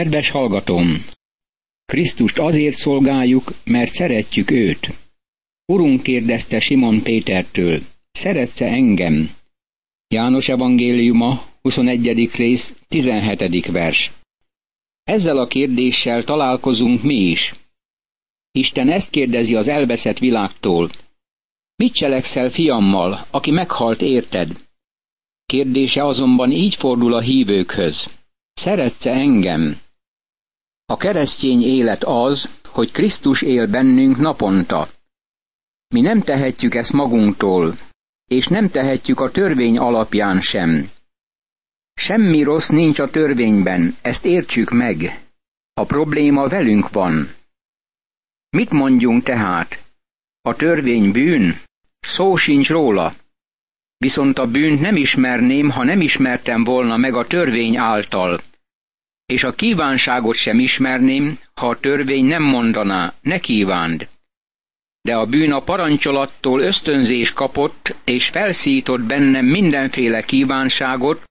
Kedves hallgatóm! Krisztust azért szolgáljuk, mert szeretjük őt. Urunk kérdezte Simon Pétertől, szeretsz engem? János evangéliuma, 21. rész, 17. vers. Ezzel a kérdéssel találkozunk mi is. Isten ezt kérdezi az elveszett világtól. Mit cselekszel fiammal, aki meghalt érted? Kérdése azonban így fordul a hívőkhöz. Szeretsz-e engem? A keresztény élet az, hogy Krisztus él bennünk naponta. Mi nem tehetjük ezt magunktól, és nem tehetjük a törvény alapján sem. Semmi rossz nincs a törvényben, ezt értsük meg. A probléma velünk van. Mit mondjunk tehát? A törvény bűn? Szó sincs róla. Viszont a bűnt nem ismerném, ha nem ismertem volna meg a törvény által. És a kívánságot sem ismerném, ha a törvény nem mondaná, ne kívánd. De a bűn a parancsolattól ösztönzés kapott, és felszított bennem mindenféle kívánságot,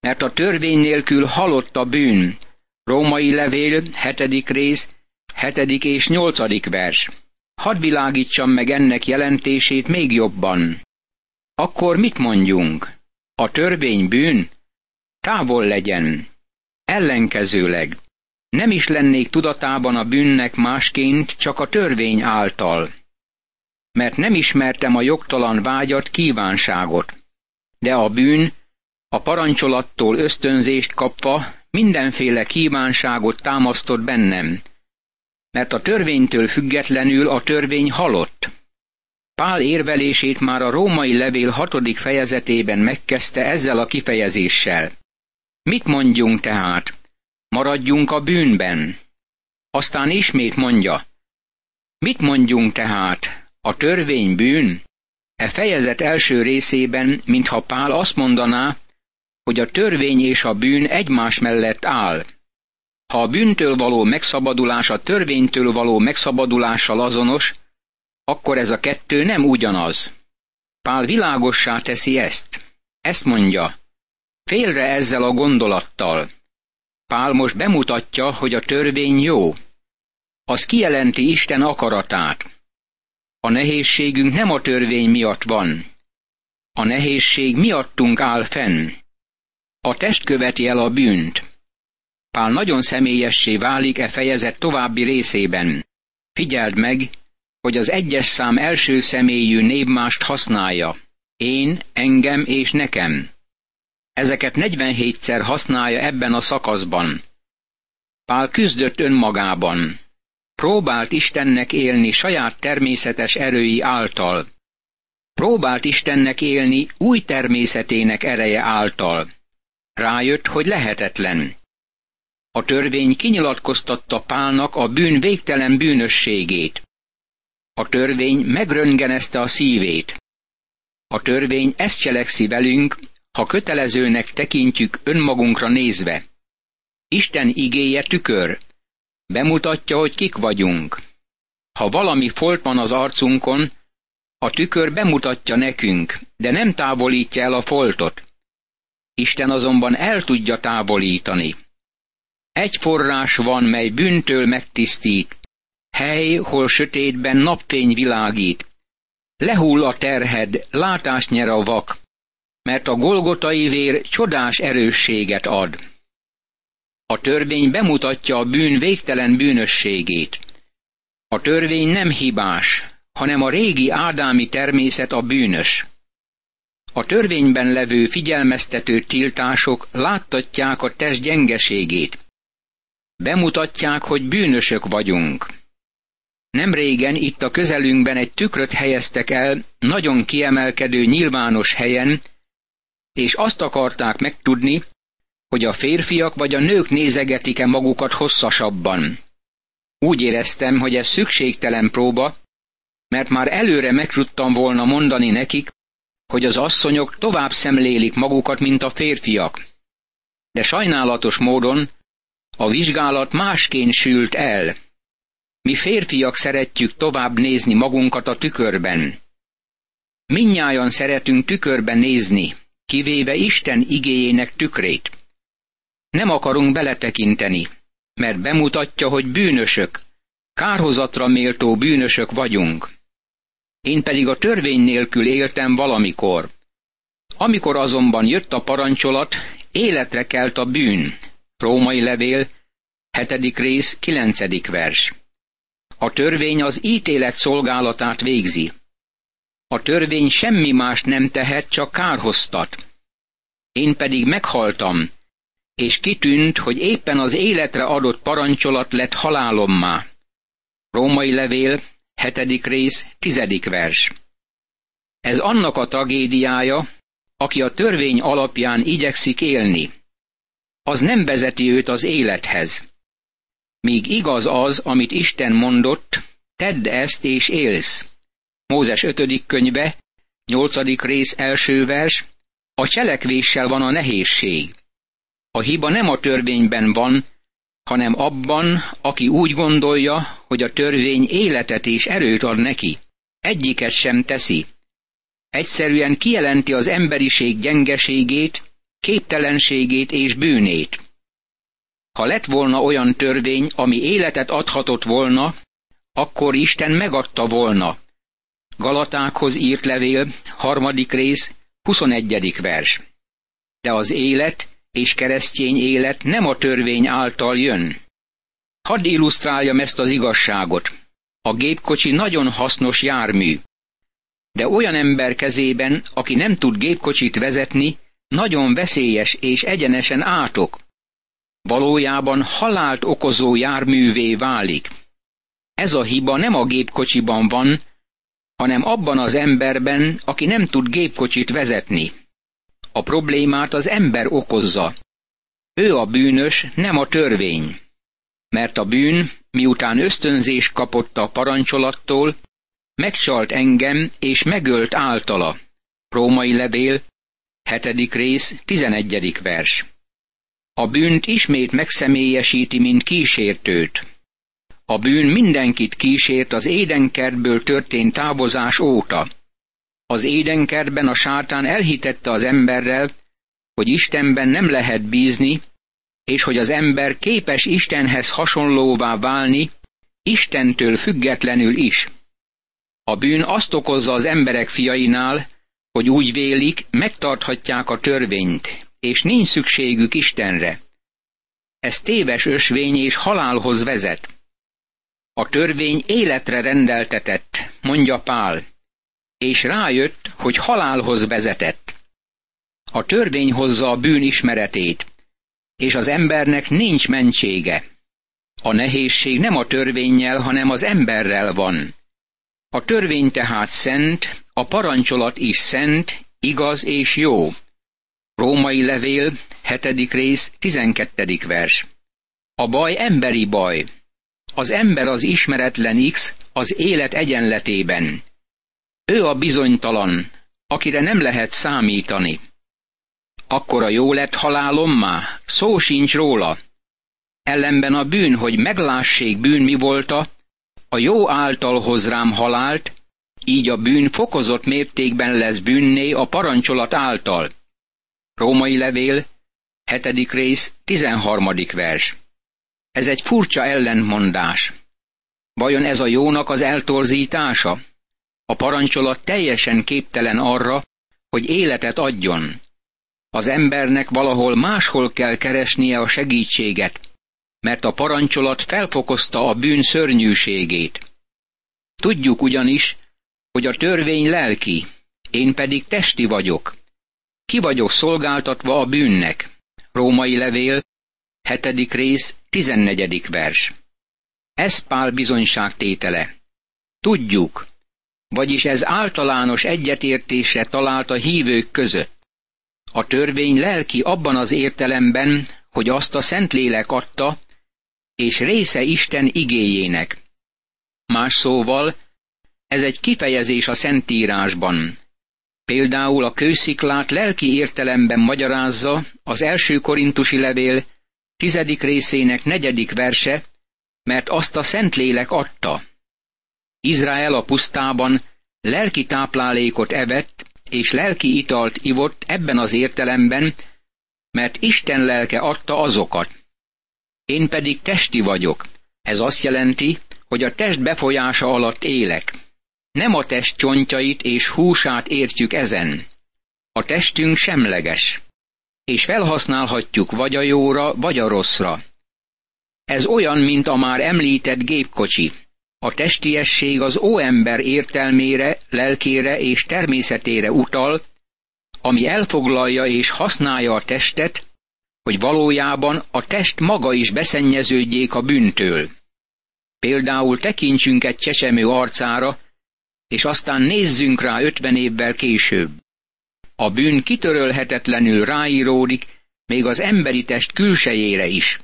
mert a törvény nélkül halott a bűn. Római levél, hetedik rész, hetedik és nyolcadik vers. Hadd világítsam meg ennek jelentését még jobban. Akkor mit mondjunk? A törvény bűn? Távol legyen. Ellenkezőleg. Nem is lennék tudatában a bűnnek másként, csak a törvény által. Mert nem ismertem a jogtalan vágyat, kívánságot. De a bűn, a parancsolattól ösztönzést kapva, mindenféle kívánságot támasztott bennem, mert a törvénytől függetlenül a törvény halott. Pál érvelését már a római levél hatodik fejezetében megkezdte ezzel a kifejezéssel. Mit mondjunk tehát? Maradjunk a bűnben. Aztán ismét mondja. Mit mondjunk tehát? A törvény bűn? E fejezet első részében, mintha Pál azt mondaná, hogy a törvény és a bűn egymás mellett áll. Ha a bűntől való megszabadulás a törvénytől való megszabadulással azonos, akkor ez a kettő nem ugyanaz. Pál világossá teszi ezt. Ezt mondja, félre ezzel a gondolattal. Pál most bemutatja, hogy a törvény jó. Az kijelenti Isten akaratát. A nehézségünk nem a törvény miatt van. A nehézség miattunk áll fenn. A test követi el a bűnt. Pál nagyon személyessé válik e fejezet további részében. Figyeld meg, hogy az egyes szám első személyű névmást használja. Én, engem és nekem. Ezeket 47-szer használja ebben a szakaszban. Pál küzdött önmagában. Próbált Istennek élni saját természetes erői által. Próbált Istennek élni új természetének ereje által. Rájött, hogy lehetetlen. A törvény kinyilatkoztatta Pálnak a bűn végtelen bűnösségét. A törvény megröngenezte a szívét. A törvény ezt cselekszi velünk, ha kötelezőnek tekintjük önmagunkra nézve. Isten igéje tükör, bemutatja, hogy kik vagyunk. Ha valami folt van az arcunkon, a tükör bemutatja nekünk, de nem távolítja el a foltot. Isten azonban el tudja távolítani. Egy forrás van, mely bűntől megtisztít, hely, hol sötétben napfény világít. Lehull a terhed, látást nyer a vak, mert a golgotai vér csodás erősséget ad. A törvény bemutatja a bűn végtelen bűnösségét. A törvény nem hibás, hanem a régi ádámi természet a bűnös. A törvényben levő figyelmeztető tiltások láttatják a test gyengeségét. Bemutatják, hogy bűnösök vagyunk. Nem régen itt a közelünkben egy tükröt helyeztek el nagyon kiemelkedő nyilvános helyen, és azt akarták megtudni, hogy a férfiak vagy a nők nézegetik-e magukat hosszasabban. Úgy éreztem, hogy ez szükségtelen próba, mert már előre meg tudtam volna mondani nekik, hogy az asszonyok tovább szemlélik magukat, mint a férfiak. De sajnálatos módon a vizsgálat másként sült el. Mi férfiak szeretjük tovább nézni magunkat a tükörben. Minnyáján szeretünk tükörben nézni, kivéve Isten igéjének tükrét. Nem akarunk beletekinteni. mert bemutatja, hogy bűnösök, kárhozatra méltó bűnösök vagyunk. Én pedig a törvény nélkül éltem valamikor. Amikor azonban jött a parancsolat, életre kelt a bűn. Római levél, hetedik rész, kilencedik vers. A törvény az ítélet szolgálatát végzi. A törvény semmi más nem tehet, csak kárhoztat. Én pedig meghaltam, és kitűnt, hogy éppen az életre adott parancsolat lett halálommá. Római levél, hetedik rész, tizedik vers. Ez annak a tragédiája, aki a törvény alapján igyekszik élni. Az nem vezeti őt az élethez. Míg igaz az, amit Isten mondott, tedd ezt és élsz. Mózes 5. könyve, 8. rész első vers, a cselekvéssel van a nehézség. A hiba nem a törvényben van, hanem abban, aki úgy gondolja, hogy a törvény életet és erőt ad neki. Egyiket sem teszi. Egyszerűen kijelenti az emberiség gyengeségét, képtelenségét és bűnét. Ha lett volna olyan törvény, ami életet adhatott volna, akkor Isten megadta volna. Galatákhoz írt levél, harmadik rész, 21. vers. De az élet és keresztény élet nem a törvény által jön. Hadd illusztráljam ezt az igazságot. A gépkocsi nagyon hasznos jármű. De olyan ember kezében, aki nem tud gépkocsit vezetni, nagyon veszélyes és egyenesen átok. Valójában halált okozó járművé válik. Ez a hiba nem a gépkocsiban van, hanem abban az emberben, aki nem tud gépkocsit vezetni. A problémát az ember okozza. Ő a bűnös, nem a törvény. Mert a bűn, miután ösztönzés kapott a parancsolattól, megcsalt engem és megölt általa. Római levél, hetedik rész, tizenegyedik vers. A bűnt ismét megszemélyesíti, mint kísértőt. A bűn mindenkit kísért az édenkertből történt távozás óta. Az édenkertben a sátán elhitette az emberrel, hogy Istenben nem lehet bízni, és hogy az ember képes Istenhez hasonlóvá válni, Istentől függetlenül is. A bűn azt okozza az emberek fiainál, hogy úgy vélik, megtarthatják a törvényt, és nincs szükségük Istenre. Ez téves ösvény és halálhoz vezet. A törvény életre rendeltetett, mondja Pál, és rájött, hogy halálhoz vezetett. A törvény hozza a bűn ismeretét, és az embernek nincs mentsége. A nehézség nem a törvényel, hanem az emberrel van. A törvény tehát szent, a parancsolat is szent, igaz és jó. Római levél, 7. rész, 12. vers. A baj emberi baj. Az ember az ismeretlen X az élet egyenletében. Ő a bizonytalan, akire nem lehet számítani. Akkor a jó lett halálommá, szó sincs róla. Ellenben a bűn, hogy meglássék bűn mi volta, a jó által hoz rám halált, így a bűn fokozott mértékben lesz bűnné a parancsolat által. Római levél, hetedik rész, tizenharmadik vers. Ez egy furcsa ellentmondás. Vajon ez a jónak az eltorzítása? A parancsolat teljesen képtelen arra, hogy életet adjon. Az embernek valahol máshol kell keresnie a segítséget, mert a parancsolat felfokozta a bűn szörnyűségét. Tudjuk ugyanis, hogy a törvény lelki, én pedig testi vagyok. Ki vagyok szolgáltatva a bűnnek? Római levél, hetedik rész, tizennegyedik vers. Ez Pál bizonyságtétele. Tudjuk, vagyis ez általános egyetértésre talált a hívők között. A törvény lelki abban az értelemben, hogy azt a Szentlélek adta, és része Isten igéjének. Más szóval, ez egy kifejezés a Szentírásban. Például a kősziklát lelki értelemben magyarázza az első korintusi levél tizedik részének negyedik verse, mert azt a Szentlélek adta. Izrael a pusztában lelki táplálékot evett, és lelki italt ivott ebben az értelemben, mert Isten lelke adta azokat. Én pedig testi vagyok. Ez azt jelenti, hogy a test befolyása alatt élek. Nem a test csontjait és húsát értjük ezen. A testünk semleges, és felhasználhatjuk vagy a jóra, vagy a rosszra. Ez olyan, mint a már említett gépkocsi. A testiesség az óember értelmére, lelkére és természetére utal, ami elfoglalja és használja a testet, hogy valójában a test maga is beszennyeződjék a bűntől. Például tekintsünk egy csecsemő arcára, és aztán nézzünk rá ötven évvel később. A bűn kitörölhetetlenül ráíródik, még az emberi test külsejére is.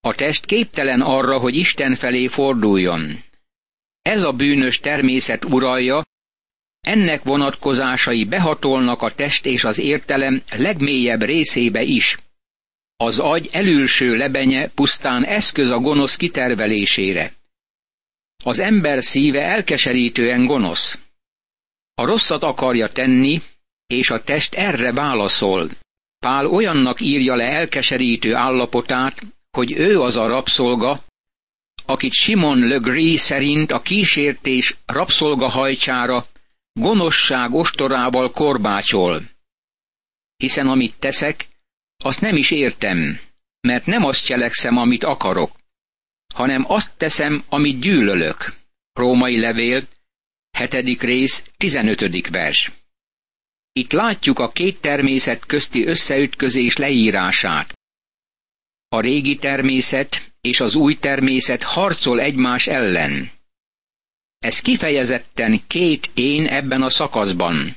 A test képtelen arra, hogy Isten felé forduljon. Ez a bűnös természet uralja, ennek vonatkozásai behatolnak a test és az értelem legmélyebb részébe is. Az agy elülső lebenye pusztán eszköz a gonosz kitervelésére. Az ember szíve elkeserítően gonosz. A rosszat akarja tenni, és a test erre válaszol. Pál olyannak írja le elkeserítő állapotát, hogy ő az a rabszolga, akit Simon Le Gris szerint a kísértés rabszolgahajcsára gonoszság ostorával korbácsol. Hiszen amit teszek, azt nem is értem, mert nem azt cselekszem, amit akarok, hanem azt teszem, amit gyűlölök. Római levél, hetedik rész, tizenötödik vers. Itt látjuk a két természet közti összeütközés leírását. A régi természet és az új természet harcol egymás ellen. Ez kifejezetten két én ebben a szakaszban.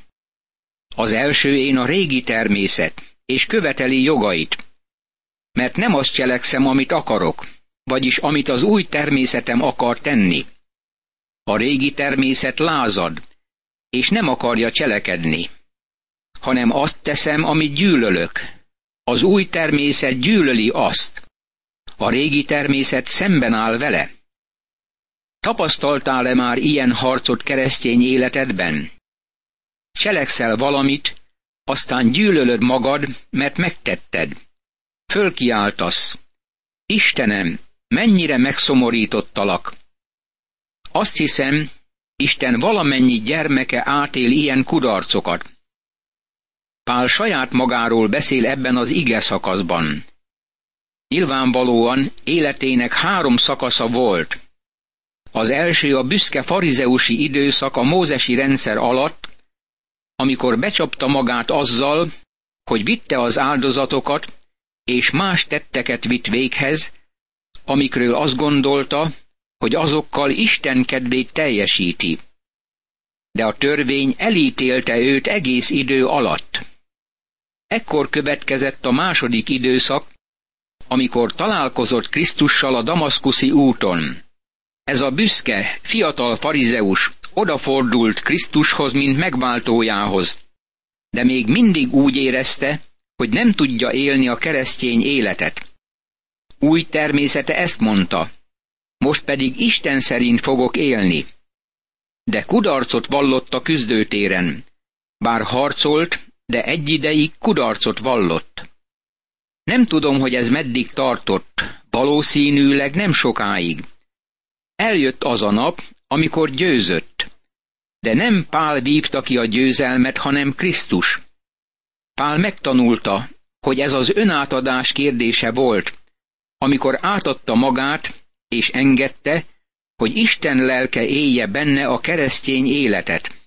Az első én a régi természet, és követeli jogait. Mert nem azt cselekszem, amit akarok, vagyis amit az új természetem akar tenni. A régi természet lázad, és nem akarja cselekedni, hanem azt teszem, amit gyűlölök. Az új természet gyűlöli azt. A régi természet szemben áll vele. Tapasztaltál-e már ilyen harcot keresztény életedben? Cselekszel valamit, aztán gyűlölöd magad, mert megtetted. Fölkiáltasz. Istenem, mennyire megszomorítottalak. Azt hiszem, Isten valamennyi gyermeke átél ilyen kudarcokat. Pál saját magáról beszél ebben az ige szakaszban. Nyilvánvalóan életének három szakasza volt. Az első a büszke farizeusi időszak a mózesi rendszer alatt, amikor becsapta magát azzal, hogy vitte az áldozatokat, és más tetteket vitt véghez, amikről azt gondolta, hogy azokkal Isten kedvét teljesíti. De a törvény elítélte őt egész idő alatt. Ekkor következett a második időszak, amikor találkozott Krisztussal a damaszkuszi úton. Ez a büszke, fiatal farizeus odafordult Krisztushoz, mint megváltójához, de még mindig úgy érezte, hogy nem tudja élni a keresztény életet. Új természete ezt mondta, most pedig Isten szerint fogok élni. De kudarcot vallott a küzdőtéren. Bár harcolt, de egy ideig kudarcot vallott. Nem tudom, hogy ez meddig tartott, valószínűleg nem sokáig. Eljött az a nap, amikor győzött. De nem Pál vívta ki a győzelmet, hanem Krisztus. Pál megtanulta, hogy ez az önátadás kérdése volt, amikor átadta magát, és engedte, hogy Isten lelke élje benne a keresztény életet.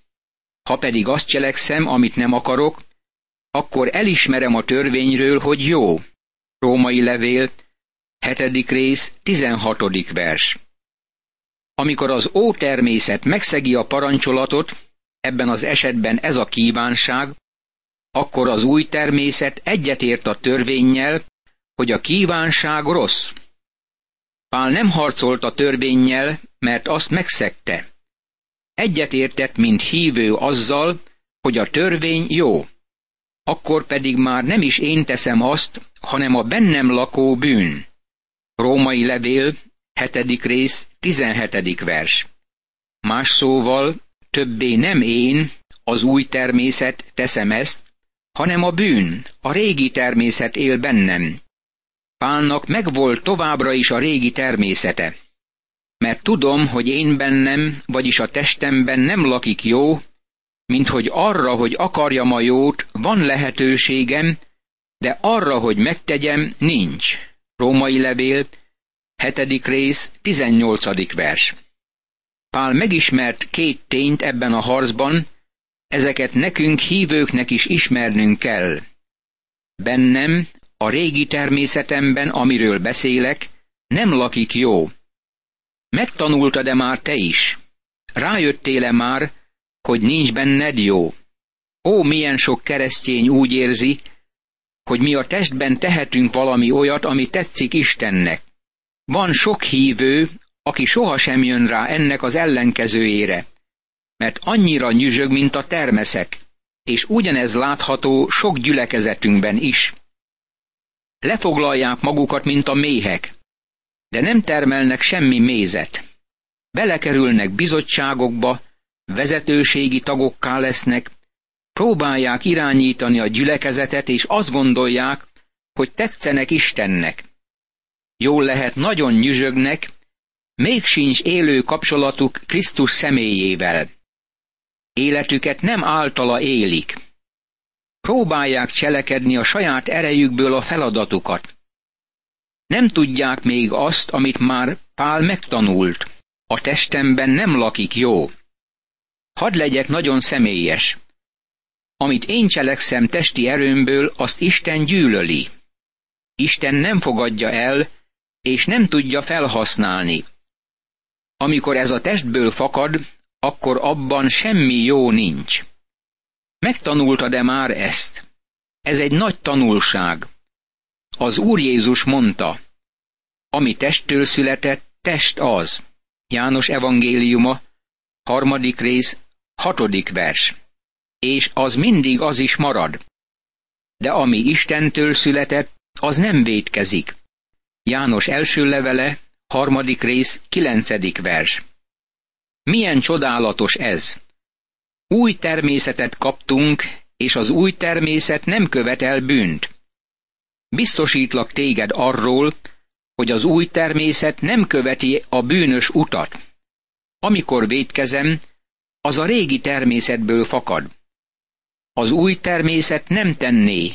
Ha pedig azt cselekszem, amit nem akarok, akkor elismerem a törvényről, hogy jó. Római levél, hetedik rész, tizenhatodik vers. Amikor az ótermészet megszegi a parancsolatot, ebben az esetben ez a kívánság, akkor az új természet egyetért a törvényel, hogy a kívánság rossz. Pál nem harcolt a törvényel, mert azt megszegte. Egyetértett, mint hívő azzal, hogy a törvény jó. Akkor pedig már nem is én teszem azt, hanem a bennem lakó bűn. Római levél, hetedik rész, tizenhetedik vers. Más szóval, többé nem én, az új természet teszem ezt, hanem a bűn, a régi természet él bennem. Pálnak megvolt továbbra is a régi természete. Mert tudom, hogy én bennem, vagyis a testemben nem lakik jó, mint hogy arra, hogy akarjam a jót, van lehetőségem, de arra, hogy megtegyem, nincs. Római levél, 7. rész, 18. vers. Pál megismert két tényt ebben a harcban, ezeket nekünk hívőknek is ismernünk kell. Bennem, a régi természetemben, amiről beszélek, nem lakik jó. Megtanultad-e már te is? Rájöttél-e már, hogy nincs benned jó? Ó, milyen sok keresztény úgy érzi, hogy mi a testben tehetünk valami olyat, ami tetszik Istennek. Van sok hívő, aki sohasem jön rá ennek az ellenkezőjére, mert annyira nyüzsög, mint a termeszek, és ugyanez látható sok gyülekezetünkben is. Lefoglalják magukat, mint a méhek, de nem termelnek semmi mézet. Belekerülnek bizottságokba, vezetőségi tagokká lesznek, próbálják irányítani a gyülekezetet, és azt gondolják, hogy tetszenek Istennek. Jól lehet, nagyon nyüzsögnek, még sincs élő kapcsolatuk Krisztus személyével. Életüket nem általa élik. Próbálják cselekedni a saját erejükből a feladatukat. Nem tudják még azt, amit már Pál megtanult. A testemben nem lakik jó. Hadd legyek nagyon személyes. Amit én cselekszem testi erőmből, azt Isten gyűlöli. Isten nem fogadja el, és nem tudja felhasználni. Amikor ez a testből fakad, akkor abban semmi jó nincs. Megtanultad-e már ezt? Ez egy nagy tanulság. Az Úr Jézus mondta, ami testtől született, test az. János evangéliuma, harmadik rész, hatodik vers. És az mindig az is marad. De ami Istentől született, az nem vétkezik. János első levele, harmadik rész, kilencedik vers. Milyen csodálatos ez! Új természetet kaptunk, és az új természet nem követel bűnt. Biztosítlak téged arról, hogy az új természet nem követi a bűnös utat. Amikor védkezem, az a régi természetből fakad. Az új természet nem tenné,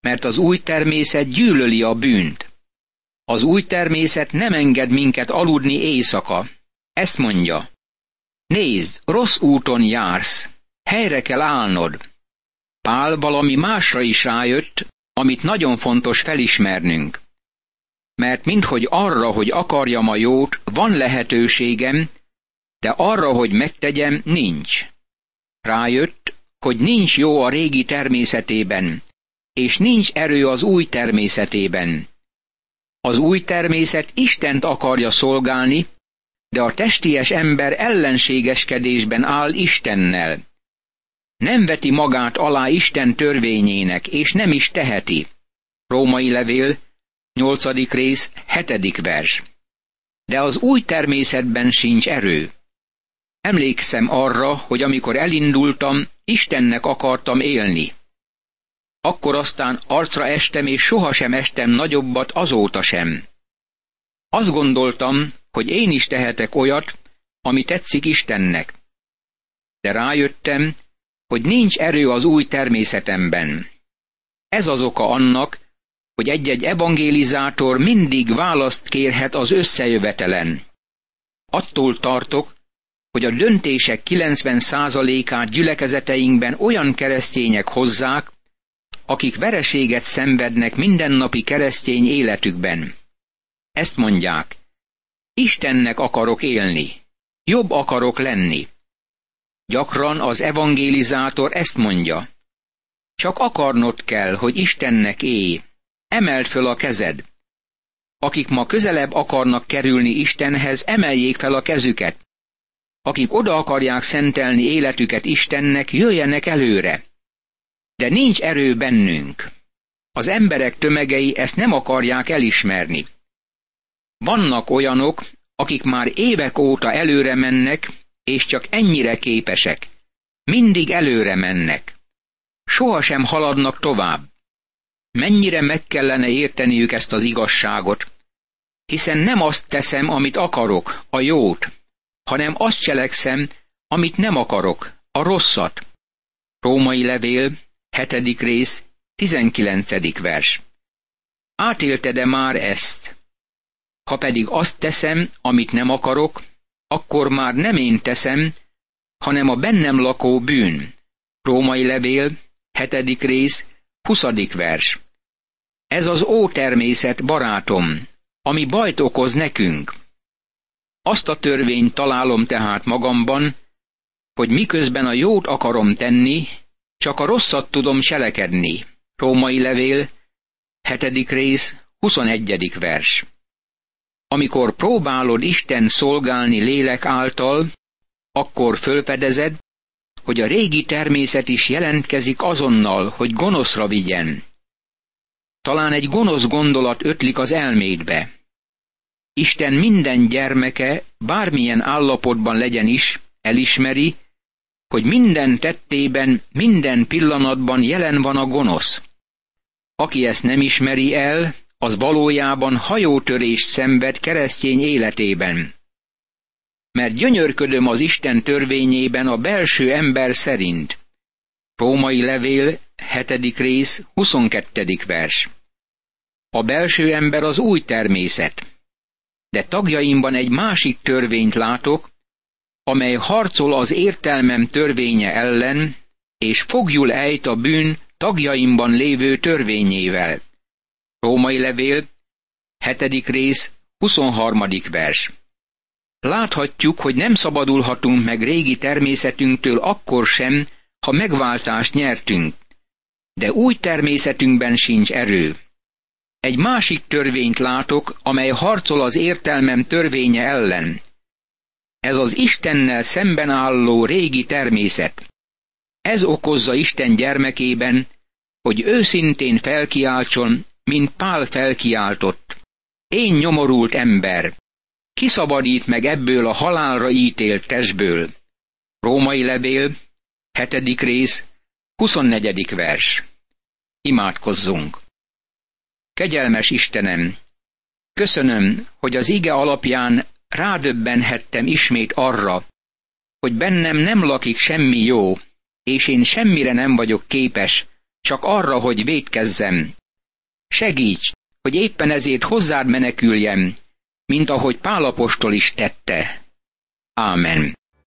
mert az új természet gyűlöli a bűnt. Az új természet nem enged minket aludni éjszaka. Ezt mondja. Nézd, rossz úton jársz, helyre kell állnod. Pál valami másra is rájött, amit nagyon fontos felismernünk. Mert minthogy arra, hogy akarjam a jót, van lehetőségem, de arra, hogy megtegyem, nincs. Rájött, hogy nincs jó a régi természetében, és nincs erő az új természetében. Az új természet Istent akarja szolgálni, de a testies ember ellenségeskedésben áll Istennel. Nem veti magát alá Isten törvényének, és nem is teheti. Római levél, 8. rész, 7. vers. De az új természetben sincs erő. Emlékszem arra, hogy amikor elindultam, Istennek akartam élni. Akkor aztán arcra estem, és sohasem estem nagyobbat azóta sem. Azt gondoltam, hogy én is tehetek olyat, ami tetszik Istennek. De rájöttem, hogy nincs erő az új természetemben. Ez az oka annak, hogy egy-egy evangélizátor mindig választ kérhet az összejövetelen. Attól tartok, hogy a döntések 90%-át gyülekezeteinkben olyan keresztények hozzák, akik vereséget szenvednek mindennapi keresztény életükben. Ezt mondják, Istennek akarok élni, jobb akarok lenni. Gyakran az evangélizátor ezt mondja, csak akarnod kell, hogy Istennek élj, emeld föl a kezed. Akik ma közelebb akarnak kerülni Istenhez, emeljék fel a kezüket. Akik oda akarják szentelni életüket Istennek, jöjjenek előre. De nincs erő bennünk. Az emberek tömegei ezt nem akarják elismerni. Vannak olyanok, akik már évek óta előre mennek, és csak ennyire képesek. Mindig előre mennek. Sohasem haladnak tovább. mennyire meg kellene érteniük ezt az igazságot, hiszen nem azt teszem, amit akarok, a jót, hanem azt cselekszem, amit nem akarok, a rosszat. Római levél, hetedik rész, tizenkilencedik vers. Átélted-e már ezt? Ha pedig azt teszem, amit nem akarok, akkor már nem én teszem, hanem a bennem lakó bűn. Római levél, hetedik rész, huszadik vers. Ez az ótermészet, barátom, ami bajt okoz nekünk. Azt a törvényt találom tehát magamban, hogy miközben a jót akarom tenni, csak a rosszat tudom cselekedni. Római levél, hetedik rész, 21. vers. Amikor próbálod Isten szolgálni lélek által, akkor fölfedezed, hogy a régi természet is jelentkezik azonnal, hogy gonoszra vigyen. Talán egy gonosz gondolat ötlik az elmédbe. Isten minden gyermeke, bármilyen állapotban legyen is, elismeri, hogy minden tettében, minden pillanatban jelen van a gonosz. Aki ezt nem ismeri el, az valójában hajótörést szenved keresztény életében. Mert gyönyörködöm az Isten törvényében a belső ember szerint. Római levél, 7. rész, 22. vers. A belső ember az új természet. De tagjaimban egy másik törvényt látok, amely harcol az értelmem törvénye ellen, és fogjul ejt a bűn tagjaimban lévő törvényével. Római levél, 7. rész, 23. vers. Láthatjuk, hogy nem szabadulhatunk meg régi természetünktől akkor sem, ha megváltást nyertünk. De új természetünkben sincs erő. Egy másik törvényt látok, amely harcol az értelmem törvénye ellen. Ez az Istennel szemben álló régi természet. Ez okozza Isten gyermekében, hogy őszintén felkiáltson, mint Pál felkiáltott. Én nyomorult ember, kiszabadít meg ebből a halálra ítélt testből. Római levél, hetedik rész, 24. vers. Imádkozzunk! Kegyelmes Istenem, köszönöm, hogy az ige alapján rádöbbenhettem ismét arra, hogy bennem nem lakik semmi jó, és én semmire nem vagyok képes, csak arra, hogy védkezzem. Segíts, hogy éppen ezért hozzád meneküljem, mint ahogy Pálapostól is tette. Ámen.